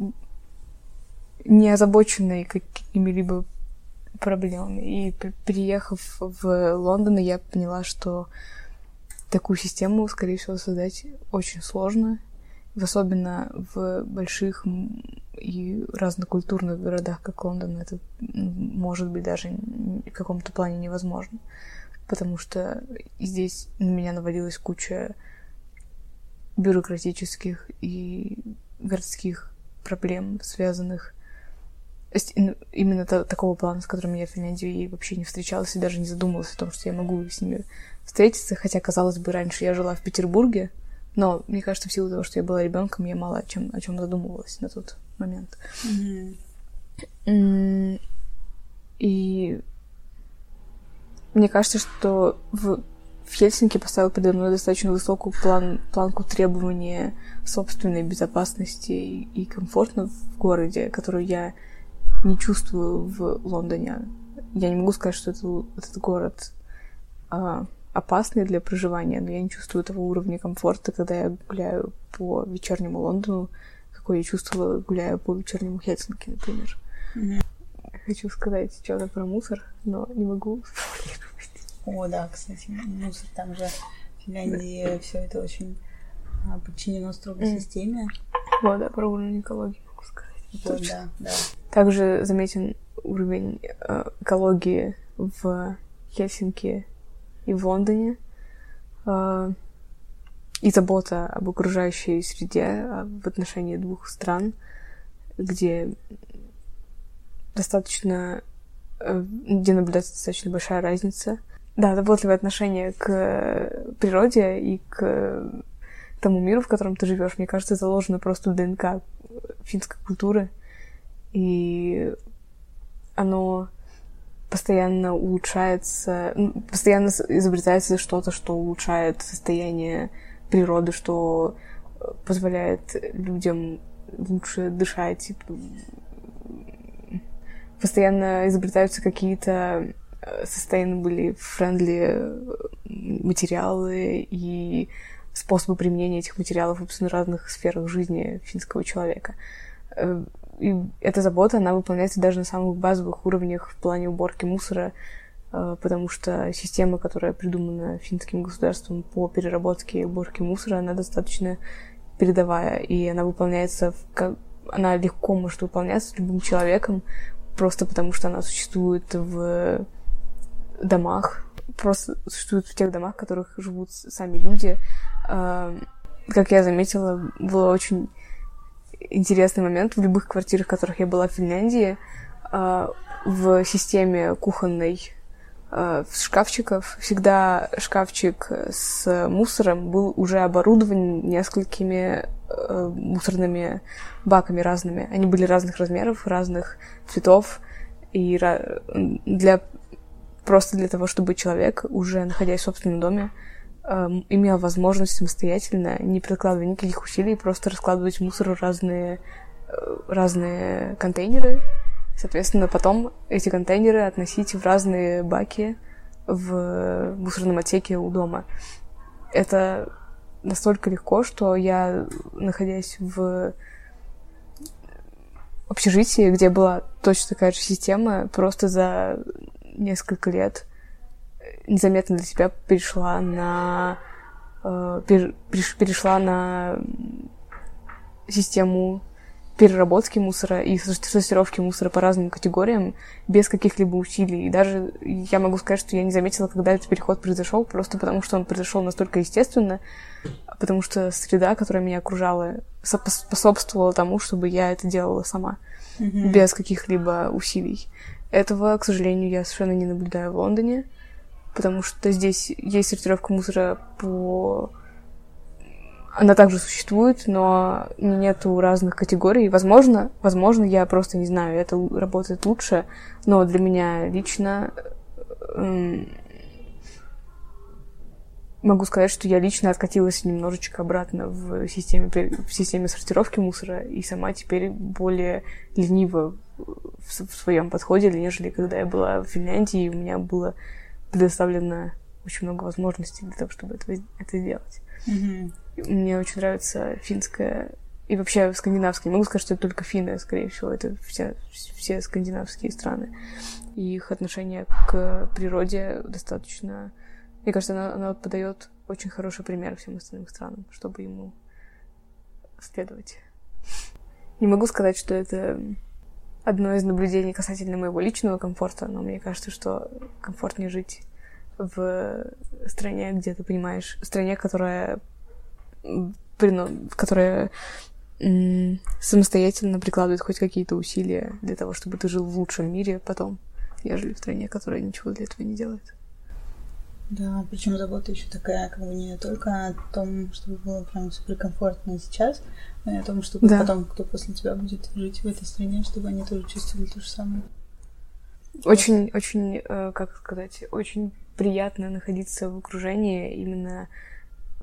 не озабоченной какими-либо проблемами. И приехав в Лондон, я поняла, что такую систему, скорее всего, создать очень сложно, особенно в больших и разнокультурных городах, как Лондон, это может быть даже в каком-то плане невозможно. Потому что здесь на меня навалилась куча бюрократических и городских проблем, связанных с, именно то, такого плана, с которым я в Финляндии вообще не встречалась и даже не задумывалась о том, что я могу с ними встретиться. Хотя, казалось бы, раньше я жила в Петербурге, но мне кажется, в силу того, что я была ребенком, я мало о чем, о чем задумывалась на тот момент. Mm-hmm. И мне кажется, что в, в Хельсинки поставил передо мной достаточно высокую план, планку требования собственной безопасности и, и комфорта в городе, которую я не чувствую в Лондоне. Я не могу сказать, что это, этот город а, опасный для проживания, но я не чувствую того уровня комфорта, когда я гуляю по вечернему Лондону, какой я чувствовала, гуляя по вечернему Хельсинки, например. Mm-hmm. Хочу сказать что-то про мусор, но не могу О, да, кстати, мусор там же в Финляндии да. все это очень а, подчинено строгой mm. системе. Вот, да, про уровень экологии могу сказать. Вот, да, да. Также заметен уровень э, экологии в Хельсинки и в Лондоне. Э, и забота об окружающей среде а, в отношении двух стран, где достаточно э, где наблюдается достаточно большая разница. Да, заботливое отношение к природе и к тому миру, в котором ты живешь, мне кажется, заложено просто в ДНК финской культуры. И оно постоянно улучшается, постоянно изобретается что-то, что улучшает состояние природы, что э, позволяет людям лучше дышать. Постоянно изобретаются какие-то э, sustainable, friendly э, материалы и способы применения этих материалов в разных сферах жизни финского человека. И эта забота, она выполняется даже на самых базовых уровнях в плане уборки мусора, э, потому что система, которая придумана финским государством по переработке и уборке мусора, она достаточно передовая, и она выполняется, в, она легко может выполняться любым человеком, просто потому что она существует в домах, просто существует в тех домах, в которых живут сами люди, э, как я заметила, был очень интересный момент в любых квартирах, в которых я была в Финляндии, а, в системе кухонной а, шкафчиков всегда шкафчик с мусором был уже оборудован несколькими э, мусорными баками разными. Они были разных размеров, разных цветов. И для просто для того, чтобы человек, уже находясь в собственном доме, э, имел возможность самостоятельно, не прикладывая никаких усилий, просто раскладывать мусор в разные, э, разные контейнеры. Соответственно, потом эти контейнеры относить в разные баки в мусорном отсеке у дома. Это настолько легко, что я, находясь в общежитии, где была точно такая же система, просто за несколько лет незаметно для себя перешла на э, перешла на систему переработки мусора и сортировки мусора по разным категориям без каких-либо усилий. И даже я могу сказать, что я не заметила, когда этот переход произошел, просто потому что он произошел настолько естественно, потому что среда, которая меня окружала, способствовала тому, чтобы я это делала сама, mm-hmm. без каких-либо усилий. Этого, к сожалению, я совершенно не наблюдаю в Лондоне, потому что здесь есть сортировка мусора по... Она также существует, но нету разных категорий. Возможно, возможно, я просто не знаю, это работает лучше, но для меня лично могу сказать, что я лично откатилась немножечко обратно в системе, в системе сортировки мусора и сама теперь более лениво в, в своем подходе, нежели когда я была в Финляндии, и у меня было предоставлено очень много возможностей для того, чтобы это, это сделать. Mm-hmm. Мне очень нравится финская и вообще скандинавские. Не могу сказать, что это только финны, скорее всего, это все, все скандинавские страны. И их отношение к природе достаточно... Мне кажется, она, она подает очень хороший пример всем остальным странам, чтобы ему следовать. Не могу сказать, что это одно из наблюдений касательно моего личного комфорта, но мне кажется, что комфортнее жить в стране, где ты понимаешь, стране, которая, которая самостоятельно прикладывает хоть какие-то усилия для того, чтобы ты жил в лучшем мире потом, нежели в стране, которая ничего для этого не делает. Да, причем забота еще такая, как бы не только о том, чтобы было прям суперкомфортно сейчас, но и о том, чтобы да. потом, кто после тебя будет жить в этой стране, чтобы они тоже чувствовали то же самое. Очень, очень, э, как сказать, очень приятно находиться в окружении именно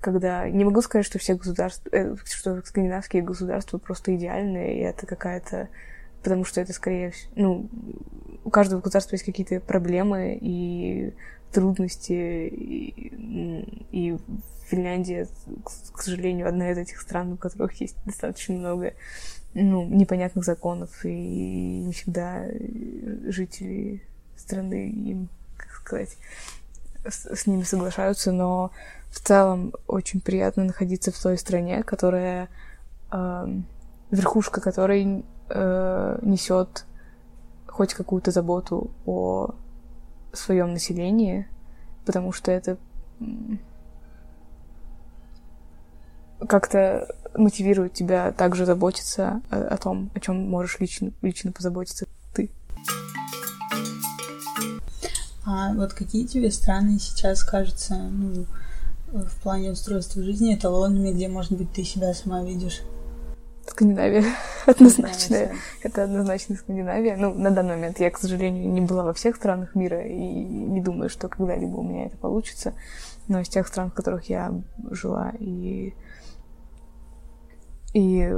когда не могу сказать, что все государства, э, что скандинавские государства просто идеальные, и это какая-то, потому что это скорее, ну, у каждого государства есть какие-то проблемы, и трудности, и, и Финляндия, к, к сожалению, одна из этих стран, у которых есть достаточно много ну, непонятных законов, и не всегда жители страны им, как сказать, с, с ними соглашаются, но в целом очень приятно находиться в той стране, которая э, верхушка которой э, несет хоть какую-то заботу о своем населении, потому что это как-то мотивирует тебя также заботиться о, о том, о чем можешь лично, лично позаботиться ты. А вот какие тебе страны сейчас кажутся, ну, в плане устройства жизни эталонами, где, может быть, ты себя сама видишь? Скандинавия. Однозначно. Это однозначно Скандинавия. Ну, на данный момент я, к сожалению, не была во всех странах мира и не думаю, что когда-либо у меня это получится. Но из тех стран, в которых я жила и и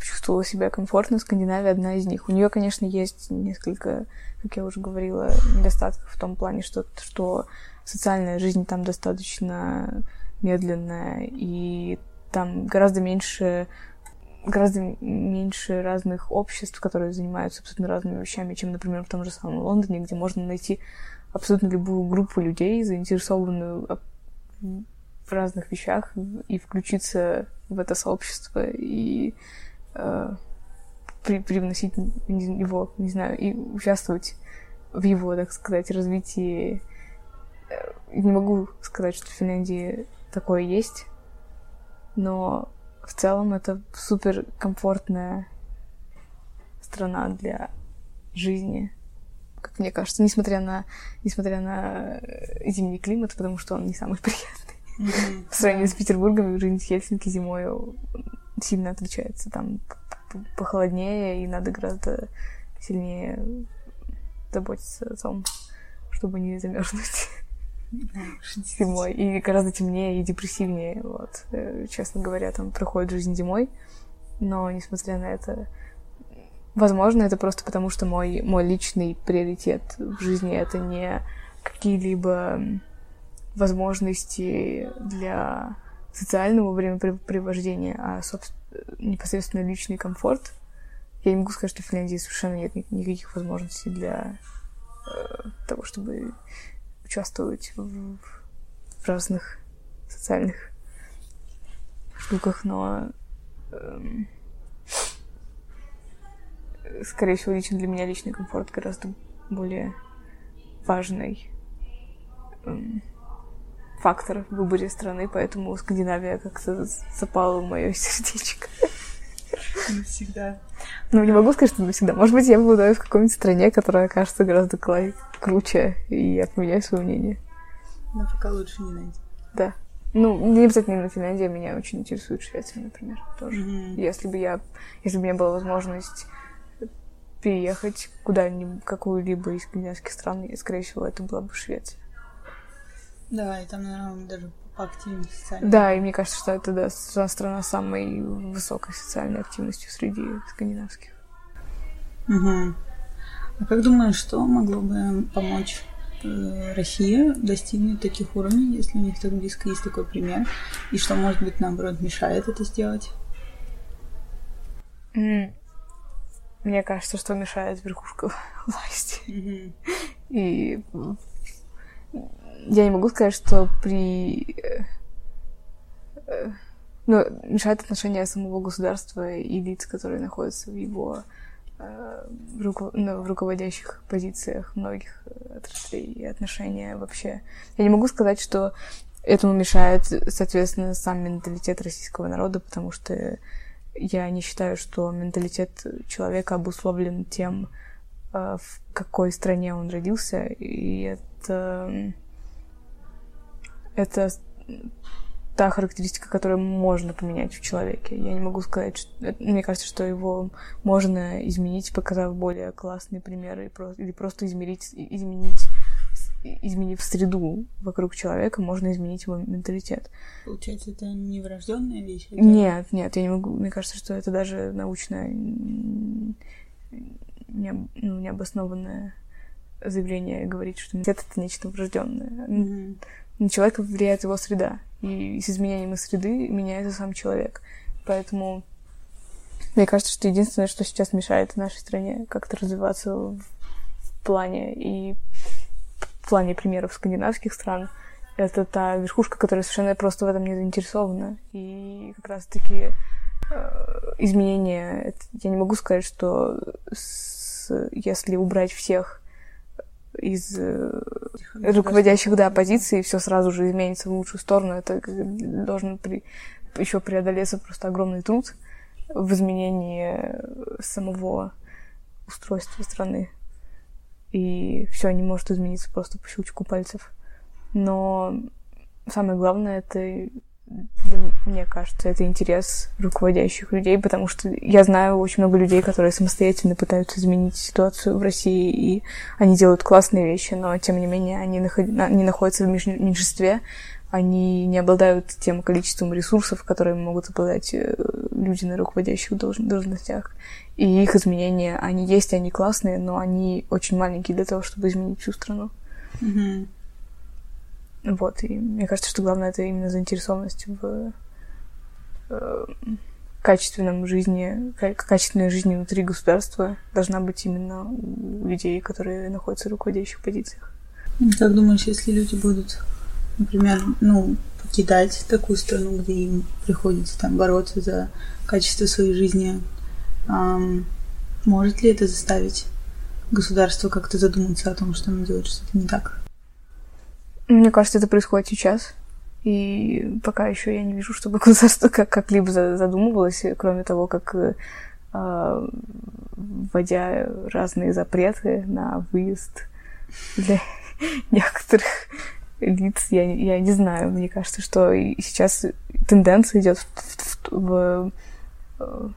чувствовала себя комфортно, Скандинавия одна из них. У нее, конечно, есть несколько, как я уже говорила, недостатков в том плане, что, что социальная жизнь там достаточно медленная, и там гораздо меньше гораздо меньше разных обществ, которые занимаются абсолютно разными вещами, чем, например, в том же самом Лондоне, где можно найти абсолютно любую группу людей, заинтересованную в разных вещах, и включиться в это сообщество и э, при, привносить его, не знаю, и участвовать в его, так сказать, развитии. Э, не могу сказать, что в Финляндии такое есть, но в целом это супер комфортная страна для жизни, как мне кажется, несмотря на, несмотря на э, зимний климат, потому что он не самый приятный. Mm-hmm. По сравнению с Петербургом, жизнь в Хельсинки зимой сильно отличается. Там похолоднее, и надо гораздо сильнее заботиться о том, чтобы не замерзнуть зимой. И гораздо темнее и депрессивнее. Вот. Э, честно говоря, там проходит жизнь зимой. Но, несмотря на это, возможно, это просто потому, что мой, мой личный приоритет в жизни это не какие-либо возможности для социального времяпрепровождения, а, собственно, непосредственно личный комфорт. Я не могу сказать, что в Финляндии совершенно нет никаких возможностей для э, того, чтобы участвовать в, в разных социальных штуках, но эм, скорее всего, лично для меня личный комфорт гораздо более важный эм, фактор в выборе страны, поэтому Скандинавия как-то запала в мое сердечко. Навсегда. Ну, не могу сказать, что навсегда. Может быть, я буду в какой-нибудь стране, которая окажется гораздо круче, и я поменяю свое мнение. Но пока лучше не найти. Да. Ну, не обязательно именно Финляндия, меня очень интересует Швеция, например, тоже. Mm-hmm. Если бы я, если бы у меня была возможность переехать куда-нибудь, какую-либо из скандинавских стран, скорее всего, это была бы Швеция. Да, и там, наверное, даже активнее социальной. Да, и мне кажется, что это да, страна с самой высокой социальной активностью среди скандинавских. Угу. А как думаешь, что могло бы помочь э, России достигнуть таких уровней, если у них так близко есть такой пример? И что, может быть, наоборот, мешает это сделать? Mm. Мне кажется, что мешает верхушка власти. Mm-hmm. И я не могу сказать, что при... Э, э, ну, мешает отношения самого государства и лиц, которые находятся в его э, руко... ну, в руководящих позициях многих отраслей и отношения вообще. Я не могу сказать, что этому мешает, соответственно, сам менталитет российского народа, потому что я не считаю, что менталитет человека обусловлен тем, в какой стране он родился, и это это та характеристика, которую можно поменять в человеке. Я не могу сказать, что... Мне кажется, что его можно изменить, показав более классные примеры, или просто измерить, изменить изменив среду вокруг человека, можно изменить его менталитет. Получается, это не врожденная вещь? Это... Нет, нет, я не могу. Мне кажется, что это даже научное не, ну, необоснованное заявление говорить, что менталитет это нечто врожденное. Mm-hmm на человека влияет его среда. И с изменением среды меняется сам человек. Поэтому мне кажется, что единственное, что сейчас мешает нашей стране как-то развиваться в плане и в плане примеров скандинавских стран, это та верхушка, которая совершенно просто в этом не заинтересована. И как раз-таки э, изменения, это, я не могу сказать, что с, если убрать всех из э, руководящих да, позиций все сразу же изменится в лучшую сторону. Это должен при... еще преодолеться просто огромный труд в изменении самого устройства страны. И все не может измениться просто по щелчку пальцев. Но самое главное это мне кажется, это интерес руководящих людей, потому что я знаю очень много людей, которые самостоятельно пытаются изменить ситуацию в России, и они делают классные вещи, но, тем не менее, они, они находятся в меньшинстве, они не обладают тем количеством ресурсов, которые могут обладать э, люди на руководящих должностях. И их изменения, они есть, они классные, но они очень маленькие для того, чтобы изменить всю страну. Mm-hmm. Вот, и мне кажется, что главное это именно заинтересованность в э, качественном жизни, качественной жизни внутри государства должна быть именно у людей, которые находятся в руководящих позициях. Как думаешь, если люди будут, например, ну, покидать такую страну, где им приходится там бороться за качество своей жизни, эм, может ли это заставить государство как-то задуматься о том, что оно делает что-то не так? Мне кажется, это происходит сейчас. И пока еще я не вижу, чтобы государство как- как-либо задумывалось, кроме того, как э, вводя разные запреты на выезд для некоторых лиц, я, я не знаю, мне кажется, что сейчас тенденция идет в, в, в, э,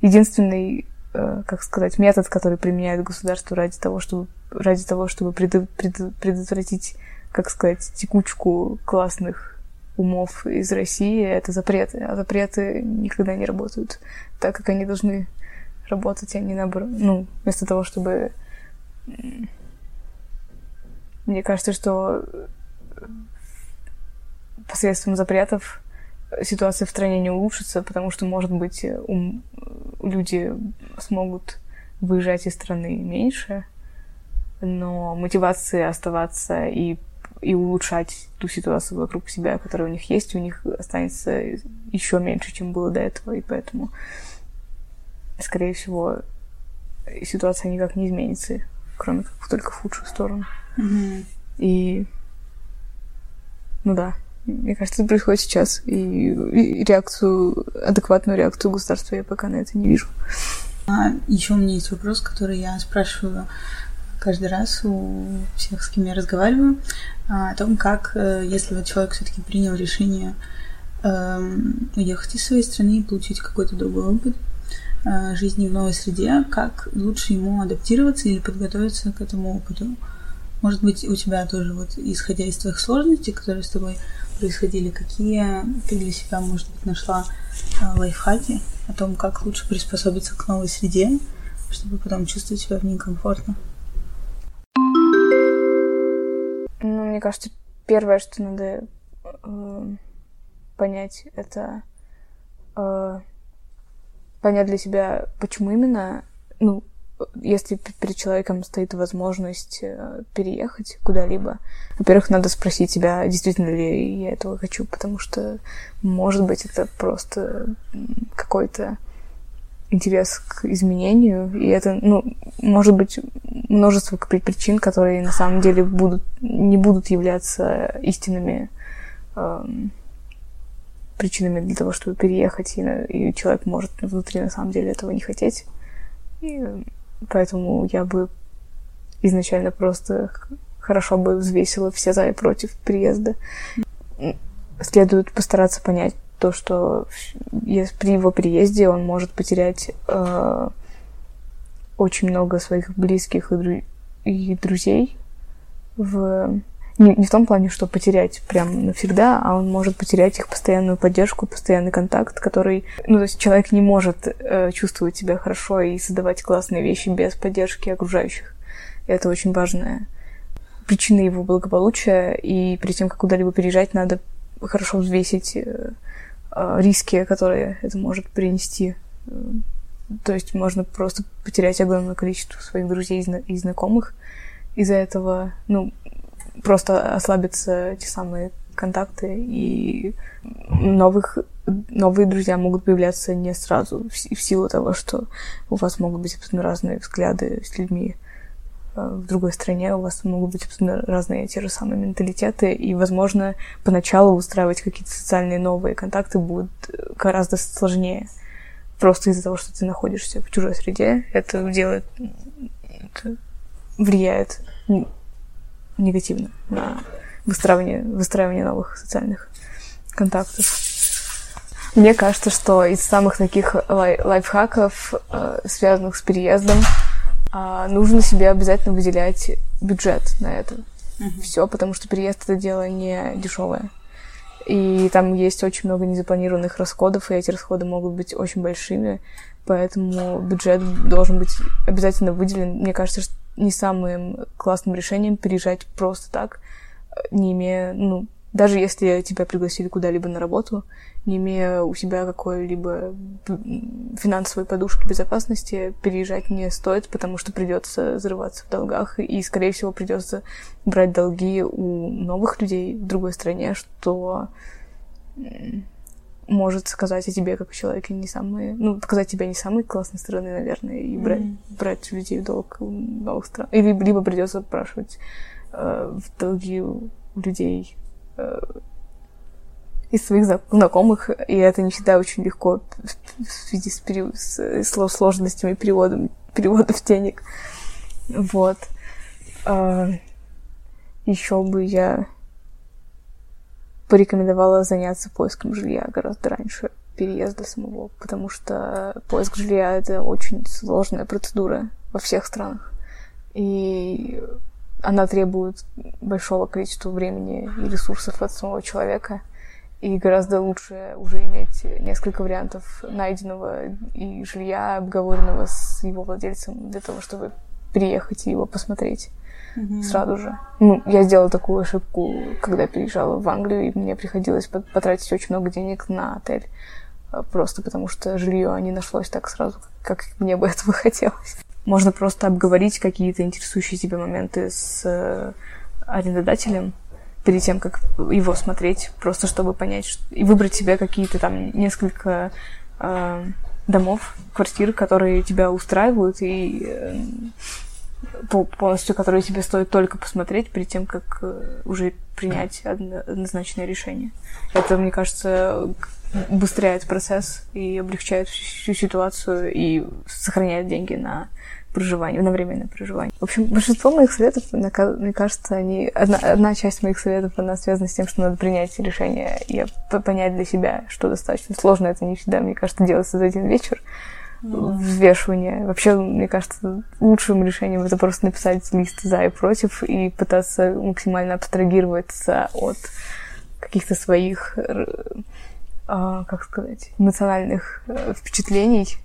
единственный, э, как сказать, метод, который применяет государство ради того, чтобы ради того, чтобы пред, пред, предотвратить, как сказать, текучку классных умов из России, это запреты. А запреты никогда не работают так, как они должны работать, а не наоборот. Ну, вместо того, чтобы... Мне кажется, что посредством запретов ситуация в стране не улучшится, потому что, может быть, ум, люди смогут выезжать из страны меньше, но мотивации оставаться и, и улучшать ту ситуацию вокруг себя, которая у них есть, у них останется еще меньше, чем было до этого, и поэтому, скорее всего, ситуация никак не изменится, кроме как только в худшую сторону. Mm-hmm. И ну да, мне кажется, это происходит сейчас. И, и реакцию, адекватную реакцию государства я пока на это не вижу. А, еще у меня есть вопрос, который я спрашиваю каждый раз у всех, с кем я разговариваю, а, о том, как, э, если вот человек все-таки принял решение эм, уехать из своей страны и получить какой-то другой опыт э, жизни в новой среде, как лучше ему адаптироваться или подготовиться к этому опыту. Может быть, у тебя тоже, вот, исходя из твоих сложностей, которые с тобой происходили, какие ты для себя, может быть, нашла э, лайфхаки о том, как лучше приспособиться к новой среде, чтобы потом чувствовать себя в ней комфортно? Ну, мне кажется, первое, что надо э, понять, это э, понять для себя, почему именно, ну, если перед человеком стоит возможность э, переехать куда-либо, во-первых, надо спросить себя, действительно ли я этого хочу, потому что, может быть, это просто какой-то интерес к изменению, и это, ну, может быть, множество причин, которые на самом деле будут, не будут являться истинными эм, причинами для того, чтобы переехать, и, и человек может внутри на самом деле этого не хотеть. И Поэтому я бы изначально просто хорошо бы взвесила все за и против приезда. Следует постараться понять то, что при его приезде он может потерять э, очень много своих близких и, дру- и друзей в не, не в том плане, что потерять прям навсегда, а он может потерять их постоянную поддержку, постоянный контакт, который... Ну, то есть человек не может э, чувствовать себя хорошо и создавать классные вещи без поддержки окружающих. И это очень важная причина его благополучия, и перед тем, как куда-либо переезжать, надо хорошо взвесить э, риски, которые это может принести. То есть можно просто потерять огромное количество своих друзей и знакомых из-за этого, ну, просто ослабятся те самые контакты, и новых, новые друзья могут появляться не сразу, в, в силу того, что у вас могут быть абсолютно разные взгляды с людьми э, в другой стране, у вас могут быть абсолютно разные те же самые менталитеты, и, возможно, поначалу устраивать какие-то социальные новые контакты будет гораздо сложнее. Просто из-за того, что ты находишься в чужой среде, это делает... Это влияет негативно на выстраивание, выстраивание новых социальных контактов. Мне кажется, что из самых таких лай- лайфхаков, э, связанных с переездом, э, нужно себе обязательно выделять бюджет на это. Mm-hmm. Все, потому что переезд это дело не дешевое. И там есть очень много незапланированных расходов, и эти расходы могут быть очень большими, поэтому бюджет должен быть обязательно выделен. Мне кажется, что не самым классным решением переезжать просто так, не имея, ну, даже если тебя пригласили куда-либо на работу, не имея у себя какой-либо финансовой подушки безопасности, переезжать не стоит, потому что придется взрываться в долгах, и, скорее всего, придется брать долги у новых людей в другой стране, что может сказать о тебе как о человеке не самые, ну, показать тебя не самой классной стороны, наверное, и брать, mm-hmm. брать людей в долг у новых стран. Или либо придется спрашивать э, в долги у людей, из своих знакомых, и это не всегда очень легко в связи с, пере... с сложностями перевода, переводов денег. Вот. А, еще бы я порекомендовала заняться поиском жилья гораздо раньше переезда самого, потому что поиск жилья — это очень сложная процедура во всех странах. И она требует большого количества времени и ресурсов от самого человека. И гораздо лучше уже иметь несколько вариантов найденного и жилья, обговоренного с его владельцем для того, чтобы приехать и его посмотреть mm-hmm. сразу же. Ну, я сделала такую ошибку, когда переезжала в Англию, и мне приходилось потратить очень много денег на отель. А, просто потому что жилье не нашлось так сразу, как мне бы этого хотелось. Можно просто обговорить какие-то интересующие тебя моменты с э, арендодателем перед тем, как его смотреть, просто чтобы понять и выбрать себе какие-то там несколько э, домов, квартир, которые тебя устраивают и э, полностью, которые тебе стоит только посмотреть перед тем, как э, уже принять однозначное решение. Это, мне кажется, убыстряет процесс и облегчает всю ситуацию и сохраняет деньги на проживание, на временное проживание. В общем, большинство моих советов, мне кажется, они... Одна, одна часть моих советов, она связана с тем, что надо принять решение и понять для себя, что достаточно сложно. Это не всегда, мне кажется, делается за один вечер взвешивание. Вообще, мне кажется, лучшим решением это просто написать лист за и против и пытаться максимально абстрагироваться от каких-то своих, как сказать, эмоциональных э, впечатлений.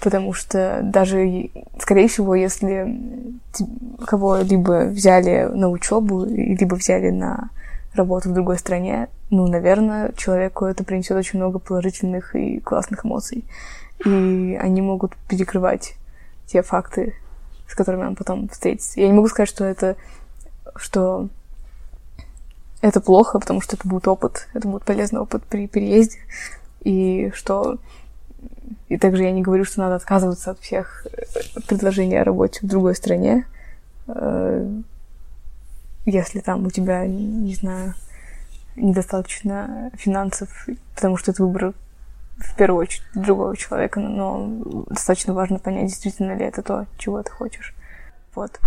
Потому что даже, скорее всего, если кого-либо взяли на учебу, либо взяли на работу в другой стране, ну, наверное, человеку это принесет очень много положительных и классных эмоций и они могут перекрывать те факты, с которыми он потом встретится. Я не могу сказать, что это, что это плохо, потому что это будет опыт, это будет полезный опыт при переезде, и что и также я не говорю, что надо отказываться от всех э, предложений о работе в другой стране, э, если там у тебя, не знаю, недостаточно финансов, потому что это выбор в первую очередь другого человека, но достаточно важно понять, действительно ли это то, чего ты хочешь. Вот.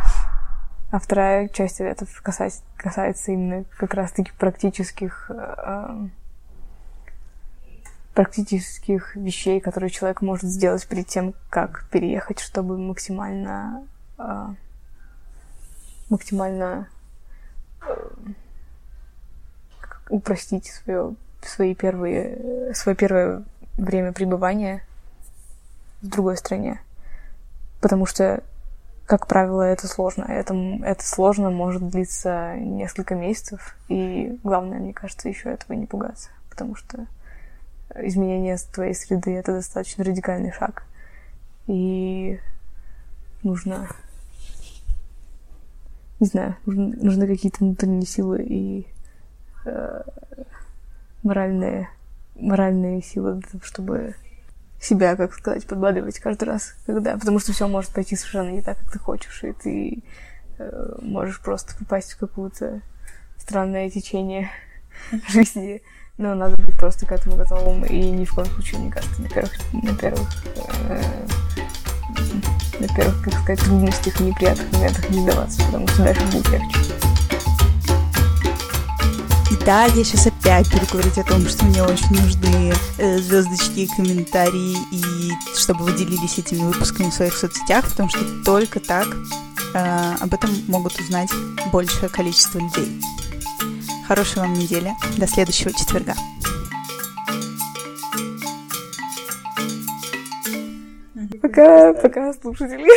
А вторая часть ответов касается, касается именно как раз-таки практических э, практических вещей, которые человек может сделать перед тем, как переехать, чтобы максимально э, максимально э, упростить свое, свои первые, свое первое время пребывания в другой стране. Потому что, как правило, это сложно. Это, это сложно может длиться несколько месяцев. И главное, мне кажется, еще этого не пугаться. Потому что изменение твоей среды — это достаточно радикальный шаг. И нужно... Не знаю, нужны, нужны какие-то внутренние силы и э, моральные моральные силы чтобы себя, как сказать, подбадривать каждый раз, когда, потому что все может пойти совершенно не так, как ты хочешь, и ты э, можешь просто попасть в какое-то странное течение жизни, но надо быть просто к этому готовым, и ни в коем случае, мне кажется, на первых, на первых, э, на первых, как сказать, трудностях неприятных моментах не сдаваться, потому что дальше будет легче. И да, я сейчас буду говорить о том, что мне очень нужны э, звездочки и комментарии, и чтобы вы делились этими выпусками в своих соцсетях, потому что только так э, об этом могут узнать большее количество людей. Хорошей вам недели. До следующего четверга. Пока, пока, слушатели.